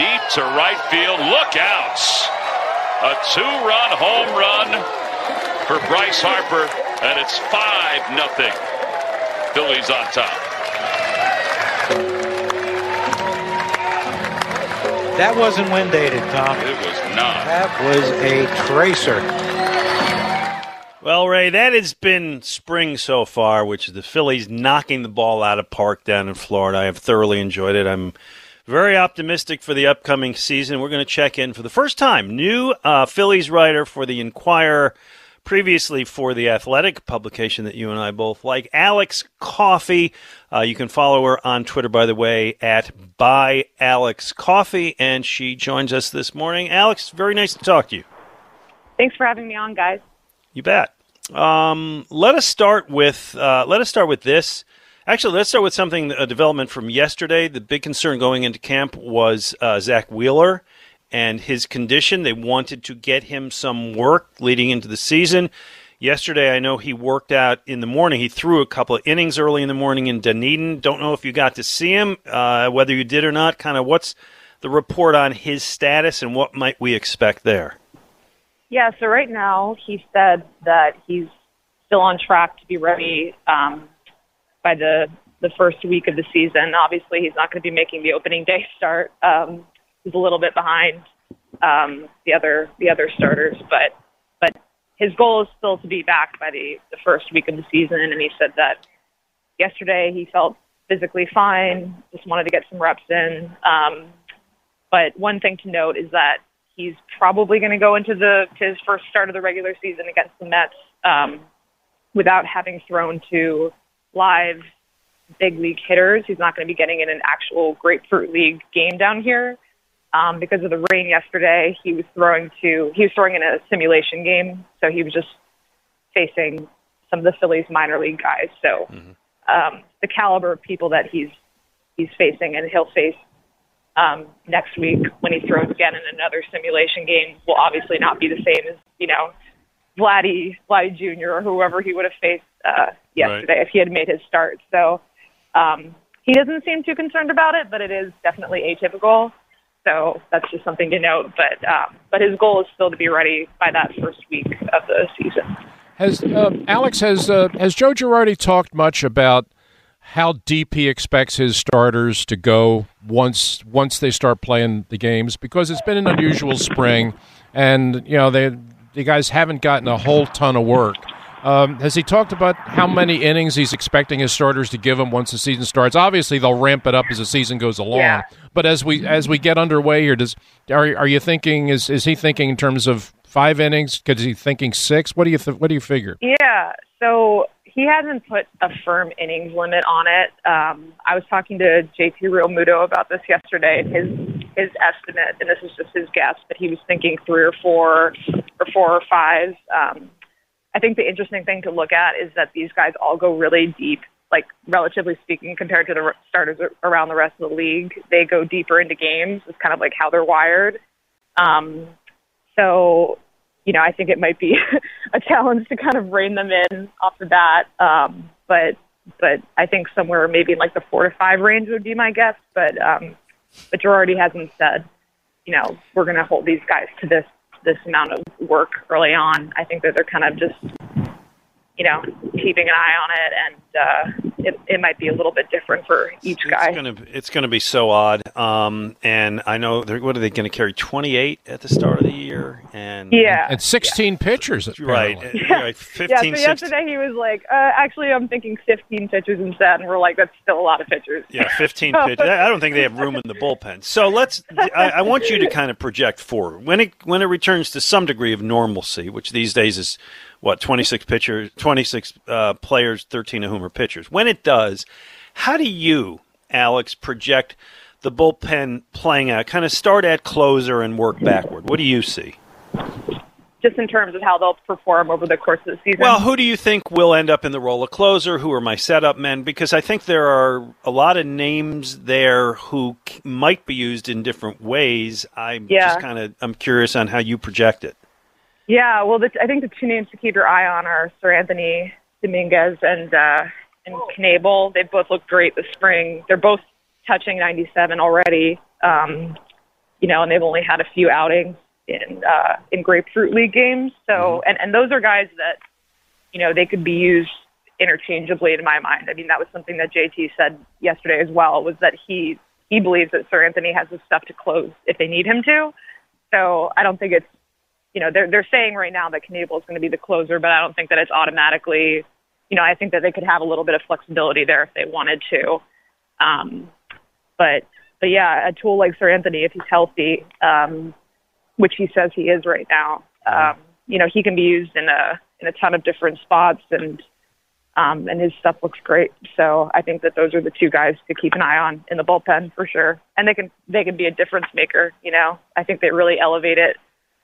deep to right field. Look out! A two-run home run for Bryce Harper, and it's five nothing. Phillies on top. That wasn't wind dated, Tom. It was not. That was a tracer. Well, Ray, that has been spring so far, which is the Phillies knocking the ball out of park down in Florida. I have thoroughly enjoyed it. I'm very optimistic for the upcoming season. We're going to check in for the first time. New uh, Phillies writer for the Inquirer, previously for the Athletic publication that you and I both like, Alex Coffey. Uh, you can follow her on Twitter, by the way, at by Alex Coffey, and she joins us this morning. Alex, very nice to talk to you. Thanks for having me on, guys. You bet. Um, let us start with uh, let us start with this. Actually, let's start with something a development from yesterday. The big concern going into camp was uh, Zach Wheeler and his condition. They wanted to get him some work leading into the season. Yesterday, I know he worked out in the morning. He threw a couple of innings early in the morning in Dunedin. Don't know if you got to see him, uh, whether you did or not. Kind of what's the report on his status and what might we expect there? Yeah, so right now he said that he's still on track to be ready um, by the the first week of the season. Obviously, he's not going to be making the opening day start. Um, he's a little bit behind um, the other the other starters, but but his goal is still to be back by the the first week of the season. And he said that yesterday he felt physically fine, just wanted to get some reps in. Um, but one thing to note is that he's probably going to go into the his first start of the regular season against the Mets um, without having thrown to live big league hitters. He's not going to be getting in an actual grapefruit league game down here um, because of the rain yesterday. He was throwing to he was throwing in a simulation game, so he was just facing some of the Phillies minor league guys. So mm-hmm. um, the caliber of people that he's he's facing and he'll face um, next week when he throws again in another simulation game will obviously not be the same as you know Vladdy Vladdy Jr. or whoever he would have faced uh, yesterday right. if he had made his start. So um, he doesn't seem too concerned about it, but it is definitely atypical. So that's just something to note. But um, but his goal is still to be ready by that first week of the season. Has uh, Alex has uh, has Joe Girardi talked much about how deep he expects his starters to go once once they start playing the games? Because it's been an unusual spring, and you know they the guys haven't gotten a whole ton of work. Um, has he talked about how many innings he's expecting his starters to give him once the season starts? Obviously, they'll ramp it up as the season goes along. Yeah. But as we as we get underway here, does are are you thinking is is he thinking in terms of five innings? Because he thinking six? What do you th- what do you figure? Yeah. So he hasn't put a firm innings limit on it. Um, I was talking to JT Realmuto about this yesterday. His his estimate, and this is just his guess, but he was thinking three or four or four or five. Um, I think the interesting thing to look at is that these guys all go really deep, like relatively speaking, compared to the starters around the rest of the league. They go deeper into games. It's kind of like how they're wired. Um, so, you know, I think it might be a challenge to kind of rein them in off the bat. Um, but but I think somewhere maybe like the four to five range would be my guess. But um, but Girardi hasn't said, you know, we're going to hold these guys to this this amount of work early on. I think that they're kind of just, you know, keeping an eye on it and uh, it, it might be a little bit different for each guy. It's gonna it's gonna be so odd. Um, and I know they're what are they going to carry twenty eight at the start of the year? And Yeah. And 16 pitchers, right, apparently. uh, right, 15, yeah, so 16 yesterday he was like, uh, actually, I'm thinking 15 pitchers instead, and we're like, that's still a lot of pitchers. Yeah, 15 pitchers. I don't think they have room in the bullpen. So let's. I, I want you to kind of project forward when it when it returns to some degree of normalcy, which these days is what 26 pitchers, 26 uh, players, 13 of whom are pitchers. When it does, how do you, Alex, project the bullpen playing out? Kind of start at closer and work backward. What do you see? Just in terms of how they'll perform over the course of the season. Well, who do you think will end up in the role of closer? Who are my setup men? Because I think there are a lot of names there who might be used in different ways. I'm Yeah. just kind of I'm curious on how you project it. Yeah, well, the, I think the two names to keep your eye on are Seranthony Dominguez and uh, and Knebel. They both look great this spring. They're both touching 97 already. Um, you know, and they've only had a few outings in uh, in Grapefruit League games. So, and and those are guys that you know they could be used interchangeably in my mind. I mean, that was something that JT said yesterday as well. Was that he he believes that Seranthony has the stuff to close if they need him to. So I don't think it's you know, they're they're saying right now that Knebel is going to be the closer, but I don't think that it's automatically. You know, I think that they could have a little bit of flexibility there if they wanted to. Um, but but yeah, a tool like Seranthony, if he's healthy, um, which he says he is right now, um, you know, he can be used in a in a ton of different spots, and um, and his stuff looks great. So I think that those are the two guys to keep an eye on in the bullpen for sure, and they can they can be a difference maker. You know, I think they really elevate it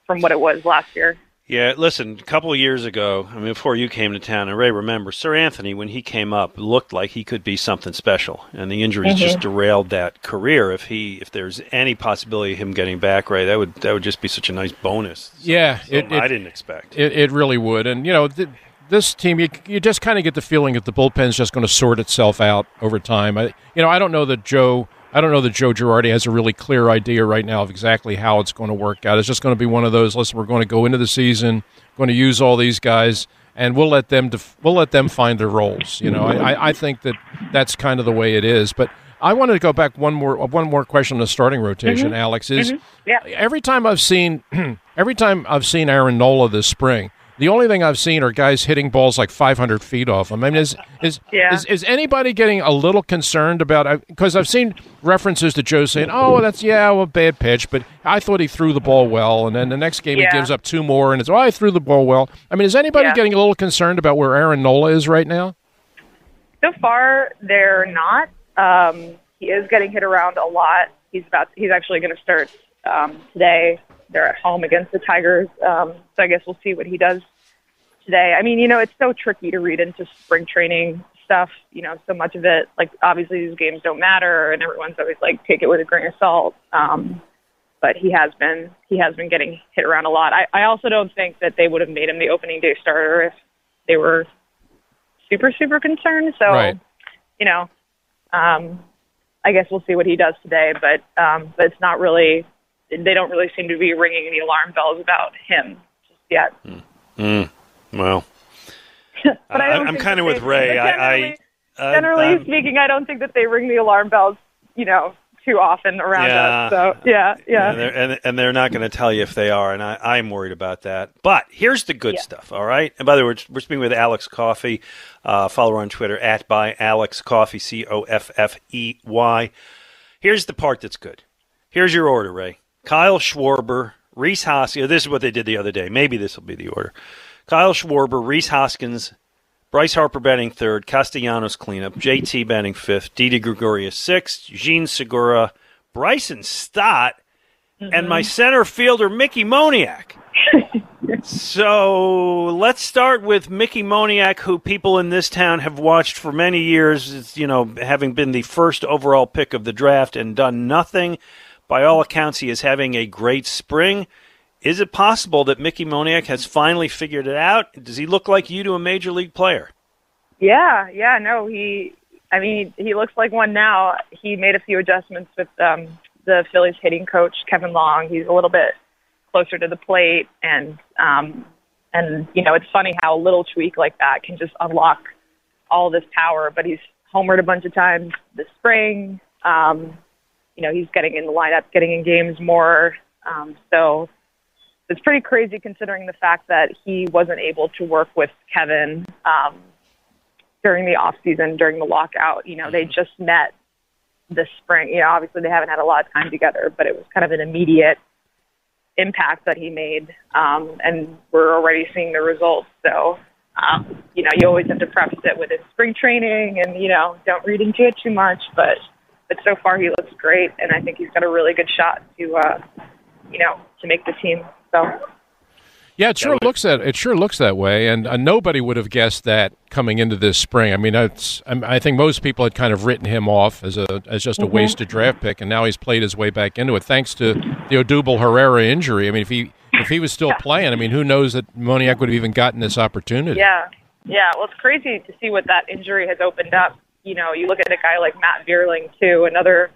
from what it was last year. Yeah, listen, a couple of years ago, I mean, before you came to town, and Ray, remember, Seranthony, when he came up, looked like he could be something special, and the injuries Mhm. just derailed that career. If he, if there's any possibility of him getting back, Ray, that would that would just be such a nice bonus. Yeah, Something I didn't expect. It, it really would, and you know, th- this team, you, you just kind of get the feeling that the bullpen's just going to sort itself out over time. I, you know, I don't know that Joe, I don't know that Joe Girardi has a really clear idea right now of exactly how it's going to work out. It's just going to be one of those. Listen, we're going to go into the season, going to use all these guys, and we'll let them def- we'll let them find their roles. You know, I, I, I think that that's kind of the way it is, but. I wanted to go back one more one more question on the starting rotation, Mhm. Alex. Is Mhm. Yeah. every time I've seen every time I've seen Aaron Nola this spring, the only thing I've seen are guys hitting balls like 500 feet off them. I mean, is is Yeah. is, is anybody getting a little concerned about? Because I've seen references to Joe saying, "Oh, that's yeah, well, bad pitch," but I thought he threw the ball well, and then the next game Yeah. he gives up two more, and it's, "Oh, I threw the ball well." I mean, is anybody Yeah. getting a little concerned about where Aaron Nola is right now? So far, they're not. Um, he is getting hit around a lot. He's about. He's actually going to start um, today. They're at home against the Tigers, um, so I guess we'll see what he does today. I mean, you know, it's so tricky to read into spring training stuff. You know, so much of it, like obviously these games don't matter, and everyone's always like take it with a grain of salt. Um, but he has been he has been getting hit around a lot. I, I also don't think that they would have made him the opening day starter if they were super super concerned. So Right. you know, um, I guess we'll see what he does today. But um, but it's not really. They don't really seem to be ringing any alarm bells about him just yet. Mm, well, But I, I'm kind of with Ray. but I, generally- I uh, Generally I'm- speaking, I don't think that they ring the alarm bells. You know, too often around Yeah. us. So yeah, yeah. And they're, and, and they're not going to tell you if they are, and I, I'm worried about that. But here's the good Yeah. stuff, all right? And by the way, we're, we're speaking with Alex Coffey. Uh, follow her on Twitter, at by Alex Coffey, C O F F E Y. Here's the part that's good. Here's your order, Ray. Kyle Schwarber, Rhys Hoskins. This is what they did the other day. Maybe this will be the order. Kyle Schwarber, Rhys Hoskins, Bryce Harper batting third, Castellanos cleanup, JT batting fifth, Didi Gregorius sixth, Eugene Segura, Bryson Stott, and my mm-hmm. center fielder, Mickey Moniak. so let's start with Mickey Moniak, who people in this town have watched for many years, It's, you know, having been the first overall pick of the draft and done nothing. By all accounts, he is having a great spring. Is it possible that Mickey Moniak has finally figured it out? Does he look like you to a major league player? Yeah, yeah, no, he. I mean, he looks like one now. He made a few adjustments with um, the Phillies hitting coach Kevin Long. He's a little bit closer to the plate, and um, and you know, it's funny how a little tweak like that can just unlock all this power. But he's homered a bunch of times this spring. Um, you know, he's getting in the lineup, getting in games more. Um, so it's pretty crazy considering the fact that he wasn't able to work with Kevin um, during the off season, during the lockout. You know, they just met this spring. You know, obviously they haven't had a lot of time together, but it was kind of an immediate impact that he made, um, and we're already seeing the results. So, um, you know, you always have to preface it with his spring training, and you know, don't read into it too much. But but so far he looks great, and I think he's got a really good shot to, uh, you know, to make the team. So. Yeah, it sure looks that it sure looks that way, and uh, nobody would have guessed that coming into this spring. I mean, it's, I think most people had kind of written him off as a as just a Mm-hmm. wasted draft pick, and now he's played his way back into it thanks to the Odubel Herrera injury. I mean, if he if he was still playing, I mean, who knows that Moniak would have even gotten this opportunity? Yeah, yeah. Well, it's crazy to see what that injury has opened up. You know, you look at a guy like Matt Vierling too, another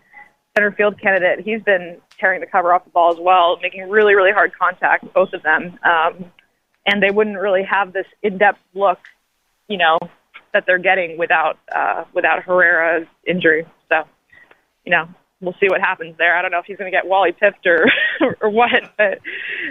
center field candidate. He's been tearing the cover off the ball as well, making really, really hard contact, both of them. Um, and they wouldn't really have this in-depth look, you know, that they're getting without uh, without Herrera's injury. So, you know, we'll see what happens there. I don't know if he's going to get Wally pipped or or what, but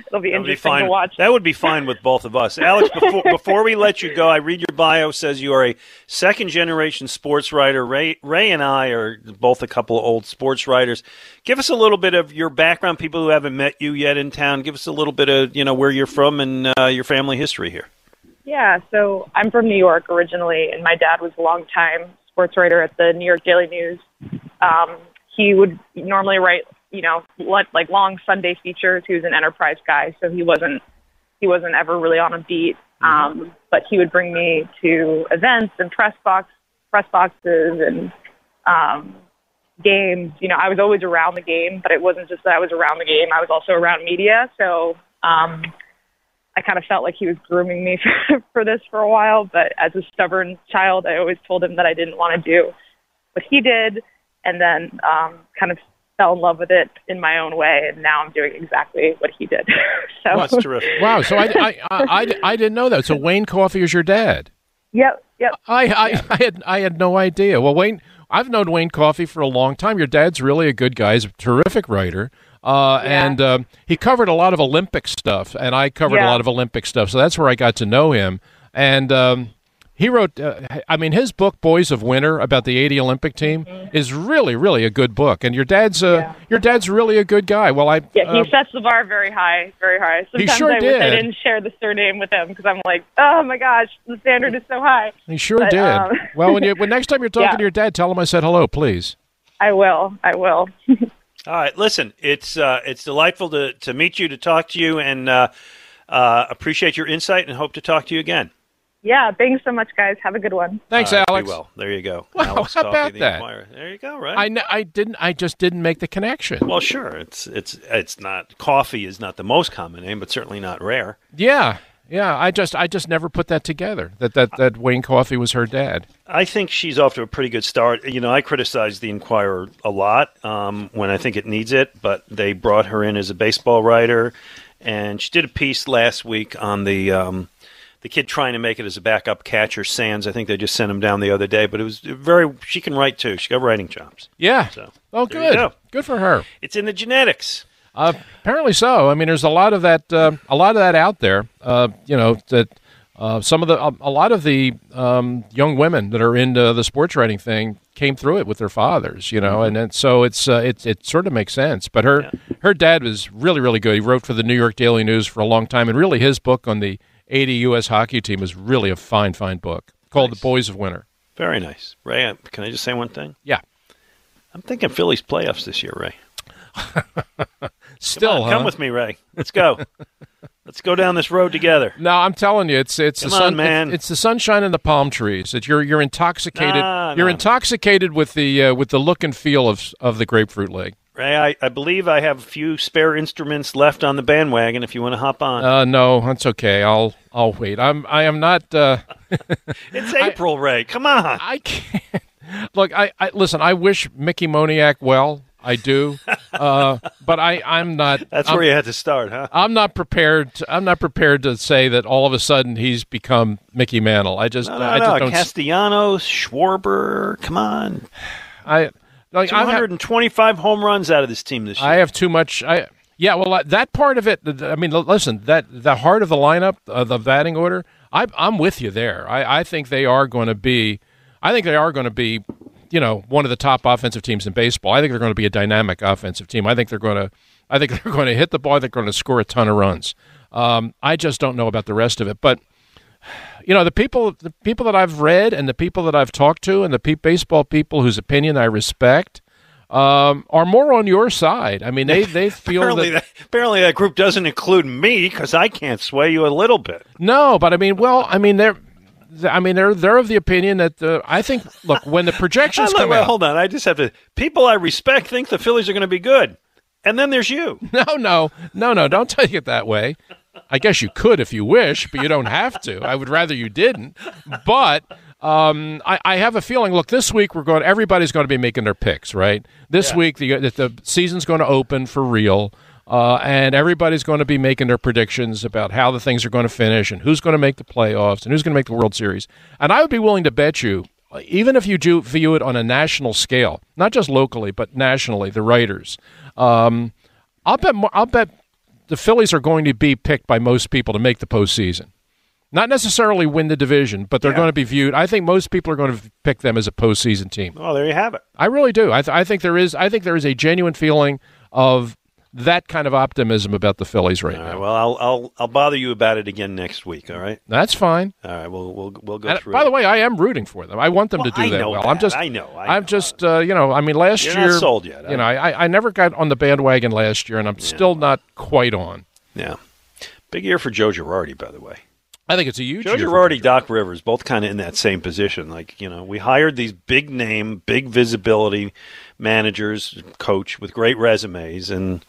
it'll be That would be interesting fine. to watch. That would be fine with both of us. Alex, before, before we let you go, I read your bio says you are a second generation sports writer. Ray, Ray and I are both a couple of old sports writers. Give us a little bit of your background, people who haven't met you yet in town. Give us a little bit of, you know, where you're from and uh, your family history here. Yeah, so I'm from New York originally, and my dad was a longtime sports writer at the New York Daily News. Um, he would normally write, you know, like long Sunday features. He was an enterprise guy, so he wasn't he wasn't ever really on a beat. Um, but he would bring me to events and press box press boxes and um, games. You know, I was always around the game, but it wasn't just that I was around the game. I was also around media, so. Um, I kind of felt like he was grooming me for, for this for a while, but as a stubborn child, I always told him that I didn't want to do what he did, and then um, kind of fell in love with it in my own way, and now I'm doing exactly what he did. so Well, that's terrific. Wow. So I, I, I, I, didn't know that. So Wayne Coffey is your dad. Yep, yep. I, I, I had I had no idea. Well, Wayne, I've known Wayne Coffey for a long time. Your dad's really a good guy. He's a terrific writer. Uh, And um, he covered a lot of Olympic stuff, and I covered a lot of Olympic stuff. So that's where I got to know him. And um, he wrote, uh, I mean, his book "Boys of Winter" about the '80 Olympic team is really, really a good book. And your dad's, uh, your dad's really a good guy. Well, I, Yeah, he uh, sets the bar very high, very high. Sometimes sure I wish I did. didn't share the surname with him because I'm like, oh my gosh, the standard is so high. he sure But, did. um, well, when you when next time you're talking Yeah. to your dad, tell him I said hello, please. I will, I will. All right, listen, it's uh, it's delightful to, to meet you, to talk to you, and uh, uh, appreciate your insight, and hope to talk to you again. Yeah, thanks so much, guys. Have a good one. Thanks, All right, be Alex. well, there you go. Wow, Alex how Coffey, about the that? Inquirer. There you go. Right. I, I didn't. I just didn't make the connection. Well, sure. It's it's it's not Coffey is not the most common name, but certainly not rare. Yeah, yeah. I just I just never put that together. That that that Wayne Coffey was her dad. I think she's off to a pretty good start. You know, I criticize the Inquirer a lot um, when I think it needs it, but they brought her in as a baseball writer, and she did a piece last week on the um, the kid trying to make it as a backup catcher, Sands. I think they just sent him down the other day, but it was very. She can write too. She got writing chops. Yeah. So Oh, good. go. Good for her. It's in the genetics. Uh, apparently so. I mean, there's a lot of that. Uh, a lot of that out there. Uh, you know that. Uh, some of the, a, a lot of the um, young women that are into the sports writing thing came through it with their fathers, you know, and, and so it's uh, it it sort of makes sense. But her her dad was really really good. He wrote for the New York Daily News for a long time, and really his book on the '80 U.S. hockey team is really a fine fine book called The Boys of Winter. Very nice, Ray. uh, Can I just say one thing? Yeah. I'm thinking Phillies playoffs this year, Ray. Still, Come, on, huh? come with me, Ray. Let's go. Let's go down this road together. No, I'm telling you, it's it's Come the on, sun, man. It's, it's the sunshine and the palm trees. That you're you're intoxicated. Nah, you're nah. intoxicated with the uh, with the look and feel of of the grapefruit lake. Ray, I, I believe I have a few spare instruments left on the bandwagon. If you want to hop on, Uh, no, that's okay. I'll I'll wait. I'm I am not. Uh, it's April, Ray. Come on. I can't. Look, I, I listen. I wish Mickey Moniak well, I do, uh, but I I'm not. That's I'm, where you had to start, huh? I'm not prepared. To, I'm not prepared to say that all of a sudden he's become Mickey Mantle. I just No, no, I no. just don't. Castellanos, Schwarber, come on. I like I have, 225 home runs out of this team this year. I have too much. I yeah. Well, uh, that part of it. I mean, listen. That the heart of the lineup, uh, the batting order. I, I'm with you there. I, I think they are going to be. I think they are going to be. You know, one of the top offensive teams in baseball. I think they're going to be a dynamic offensive team. I think they're going to. I think they're going to hit the ball. They're going to score a ton of runs. Um, I just don't know about the rest of it, but you know the people the people that I've read and the people that I've talked to and the pe- baseball people whose opinion I respect um, are more on your side. I mean, they they feel apparently, that, that, apparently that group doesn't include me because I can't sway you a little bit. no, but I mean, well, I mean they're. I mean, they're they're of the opinion that uh, I think. Look, when the projections come well, out, hold on. I just have to. People I respect think the Phillies are going to be good, and then there's you. no, no, no, no, don't take it that way. I guess you could if you wish, but you don't have to. I would rather you didn't. But um, I, I have a feeling. Look, this week we're going. Everybody's going to be making their picks, right? This week the the season's going to open for real, uh, and everybody's going to be making their predictions about how the things are going to finish and who's going to make the playoffs and who's going to make the World Series. And I would be willing to bet you, even if you do view it on a national scale, not just locally but nationally, the writers. Um, I'll bet. mo- I'll bet the Phillies are going to be picked by most people to make the postseason. Not necessarily win the division, but they're going to be viewed. I think most people are going to pick them as a postseason team. Oh, there you have it. I really do. I, th- I think there is. I think there is a genuine feeling of that kind of optimism about the Phillies right All now. right. Well, I'll I'll I'll bother you about it again next week. All right. That's fine. All right. We'll we'll we'll go And through. by it. the way, I am rooting for them. I want them Well, to do I that well. I'm just. I know, I am just. Uh, you know. I mean, last You're year. sold yet, You know, I I never got on the bandwagon last year, and I'm still not quite on. yeah. Big year for Joe Girardi, by the way. I think it's a huge Joe Girardi, Doc Rivers, both kind of in that same position. Like you know, we hired these big name, big visibility managers, coach with great resumes, and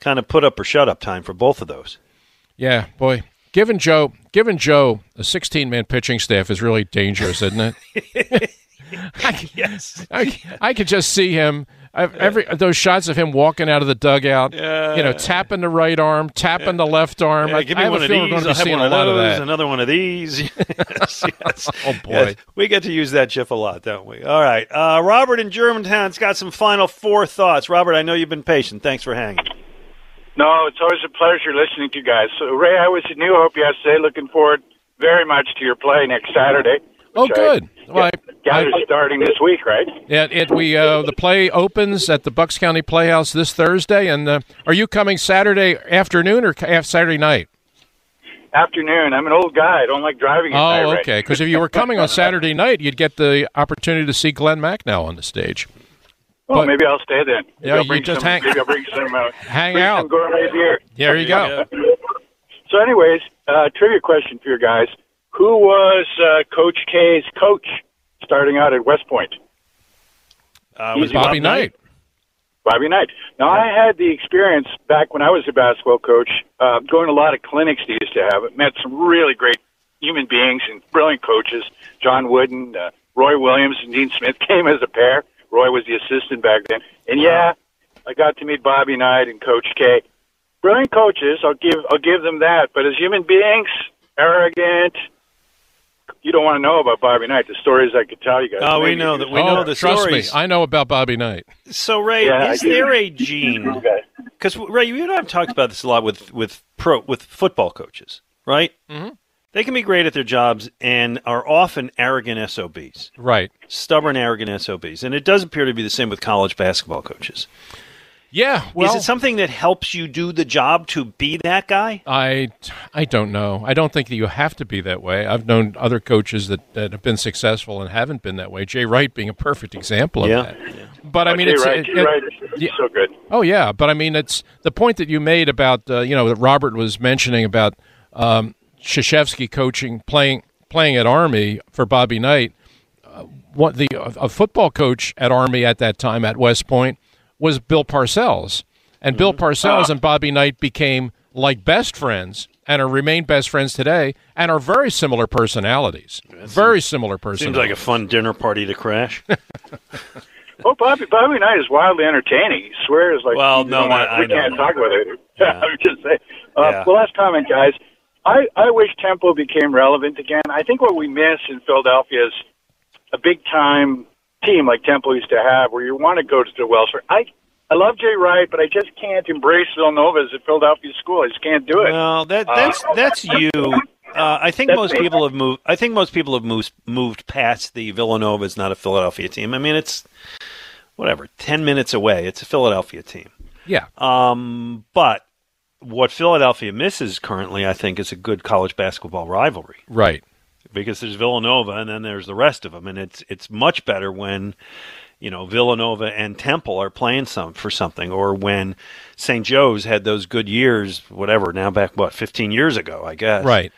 kind of put up or shut up time for both of those. Yeah, boy. Given Joe, given Joe, a 16 man pitching staff is really dangerous, isn't it? I, yes. I, I could just see him. I've, every those shots of him walking out of the dugout, you know, tapping the right arm, tapping the left arm. Yeah, I, give me I have one a of feeling these. we're going to I'll be have seeing one a lot of those, that. Another one of these. yes, yes. Oh, boy. Yes. We get to use that GIF a lot, don't we? All right. Uh, Robert in Germantown's got some final four thoughts. Robert, I know you've been patient. Thanks for hanging. No, it's always a pleasure listening to you guys. So, Ray, I was at New Hope yesterday. Looking forward very much to your play next Saturday. Oh, I good. Well, I- gather starting this week, right? Yeah, it we uh, the play opens at the Bucks County Playhouse this Thursday, and uh, are you coming Saturday afternoon or Saturday night? Afternoon. I'm an old guy. I don't like driving Oh, okay. Because if you were coming on Saturday night, you'd get the opportunity to see Glenn Macnow on the stage. Oh, But- maybe I'll stay then. Maybe Yeah, I'll you just some, hang- Maybe I'll bring some. Uh, Hang bring out. Some gourmet beer. There you go. So, anyways, uh, trivia question for you guys: Who was uh, Coach K's coach starting out at West Point? Uh, was Bobby Bob Knight. Bobby Knight. Now, I had the experience back when I was a basketball coach, uh, going to a lot of clinics they used to have. it, Met some really great human beings and brilliant coaches. John Wooden, uh, Roy Williams, and Dean Smith came as a pair. Roy was the assistant back then. And yeah, I got to meet Bobby Knight and Coach K. Brilliant coaches, I'll give I'll give them that. But as human beings, arrogant. You don't want to know about Bobby Knight. The stories I could tell you guys. Oh, we know that. We oh, know the trust stories. Trust me, I know about Bobby Knight. So, Ray, Yeah, is there a gene? Because Ray, you and I have talked about this a lot with with pro with football coaches, right? Mm-hmm. They can be great at their jobs and are often arrogant SOBs, Right. stubborn, arrogant SOBs, and it does appear to be the same with college basketball coaches. Yeah. Well, is it something that helps you do the job to be that guy? I, I don't know. I don't think that you have to be that way. I've known other coaches that, that have been successful and haven't been that way. Jay Wright being a perfect example of Yeah. that. But I mean, Jay it's Wright, it- Jay it- Wright is yeah. so good. Oh yeah, but I mean, it's the point that you made about uh, you know that Robert was mentioning about um, Krzyzewski coaching, playing playing at Army for Bobby Knight. Uh, what the a football coach at Army at that time at West Point was Bill Parcells, and Bill Parcells and Bobby Knight became like best friends and are remain best friends today, and are very similar personalities. Very similar personalities. Seems like a fun dinner party to crash. Well, Bobby Bobby Knight is wildly entertaining. He swears like Well, no, know, I- I we know. can't talk about it. Yeah. I'm just saying. Uh, Yeah. Well, last comment, guys. I I wish Temple became relevant again. I think what we miss in Philadelphia is a big time team like Temple used to have, where you want to go to the Wells. Fargo. I I love Jay Wright, but I just can't embrace Villanova as a Philadelphia school. I just can't do it. Well, that Uh, that's that's you. Uh, I think most me. people have moved. I think most people have moved moved past the Villanova is not a Philadelphia team. I mean, it's whatever, ten minutes away. It's a Philadelphia team. Yeah. Um, but what Philadelphia misses currently, I think, is a good college basketball rivalry. Right. Because there's Villanova, and then there's the rest of them, and it's it's much better when you know Villanova and Temple are playing some for something, or when St. Joe's had those good years, whatever. Now back what 15 years ago, I guess. Right.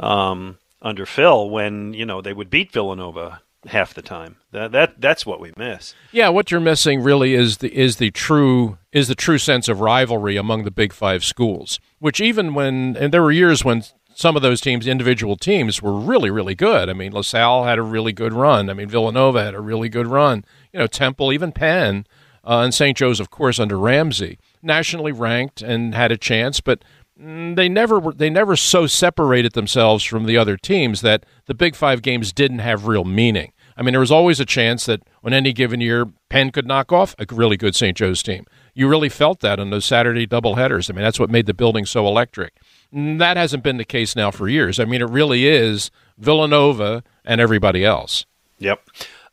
Um, under Phil, when you know they would beat Villanova half the time. That that that's what we miss. Yeah, what you're missing really is the is the true is the true sense of rivalry among the Big Five schools. Which even when and there were years when some of those teams, individual teams, were really really good. I mean, LaSalle had a really good run. I mean, Villanova had a really good run. You know, Temple, even Penn, uh, and St. Joe's, of course, under Ramsay, nationally ranked and had a chance, but mm, they never were, they never so separated themselves from the other teams that the Big Five games didn't have real meaning. I mean, there was always a chance that on any given year, Penn could knock off a really good St. Joe's team. You really felt that on those Saturday doubleheaders. I mean, that's what made the building so electric. That hasn't been the case now for years. I mean, it really is Villanova and everybody else. Yep.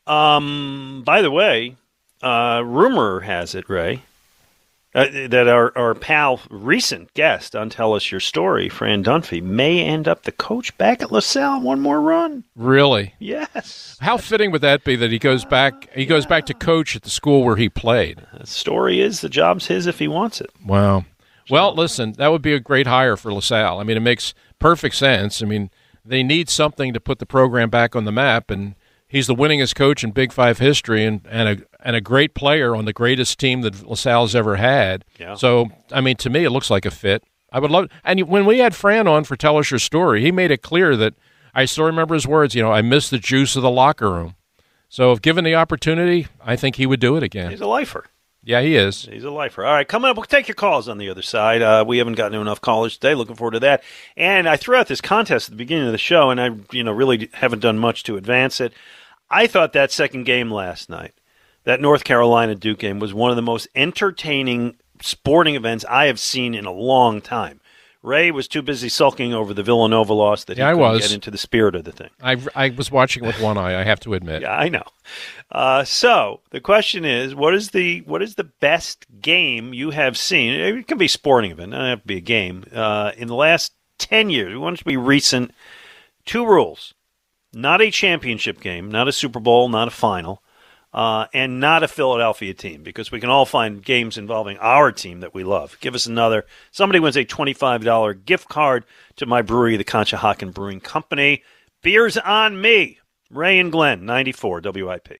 Um, by the way, uh, rumor has it, Ray, uh, that our, our pal, recent guest on Tell Us Your Story, Fran Dunphy, may end up the coach back at LaSalle one more run. Really? Yes. How fitting would that be that he goes back? He goes back to coach at the school where he played. The story is the job's his if he wants it. Wow. Well, listen, that would be a great hire for LaSalle. I mean, it makes perfect sense. I mean, they need something to put the program back on the map, and he's the winningest coach in Big Five history, and, and a and a great player on the greatest team that LaSalle's ever had. Yeah. So, I mean, to me, it looks like a fit. I would love. And when we had Fran on for Tell Us Your Story, he made it clear that I still remember his words. You know, I miss the juice of the locker room. So, if given the opportunity, I think he would do it again. He's a lifer. Yeah, he is. He's a lifer. All right, coming up, we'll take your calls on the other side. Uh, we haven't gotten enough callers today. Looking forward to that. And I threw out this contest at the beginning of the show, and I, you know, really haven't done much to advance it. I thought that second game last night, that North Carolina Duke game, was one of the most entertaining sporting events I have seen in a long time. Ray was too busy sulking over the Villanova loss that Yeah, he couldn't was. get into the spirit of the thing. I, I was watching with one eye. I have to admit. Yeah, I know. Uh, so the question is, what is the what is the best game you have seen? It can be a sporting event, it doesn't have to be a game. Uh, in the last ten years, we want it to be recent. Two rules: not a championship game, not a Super Bowl, not a final, uh, and not a Philadelphia team, because we can all find games involving our team that we love. Give us another. Somebody wins a twenty-five dollar gift card to my brewery, the Conshohocken Brewing Company. Beers on me. Ray and Glenn, 94 WIP.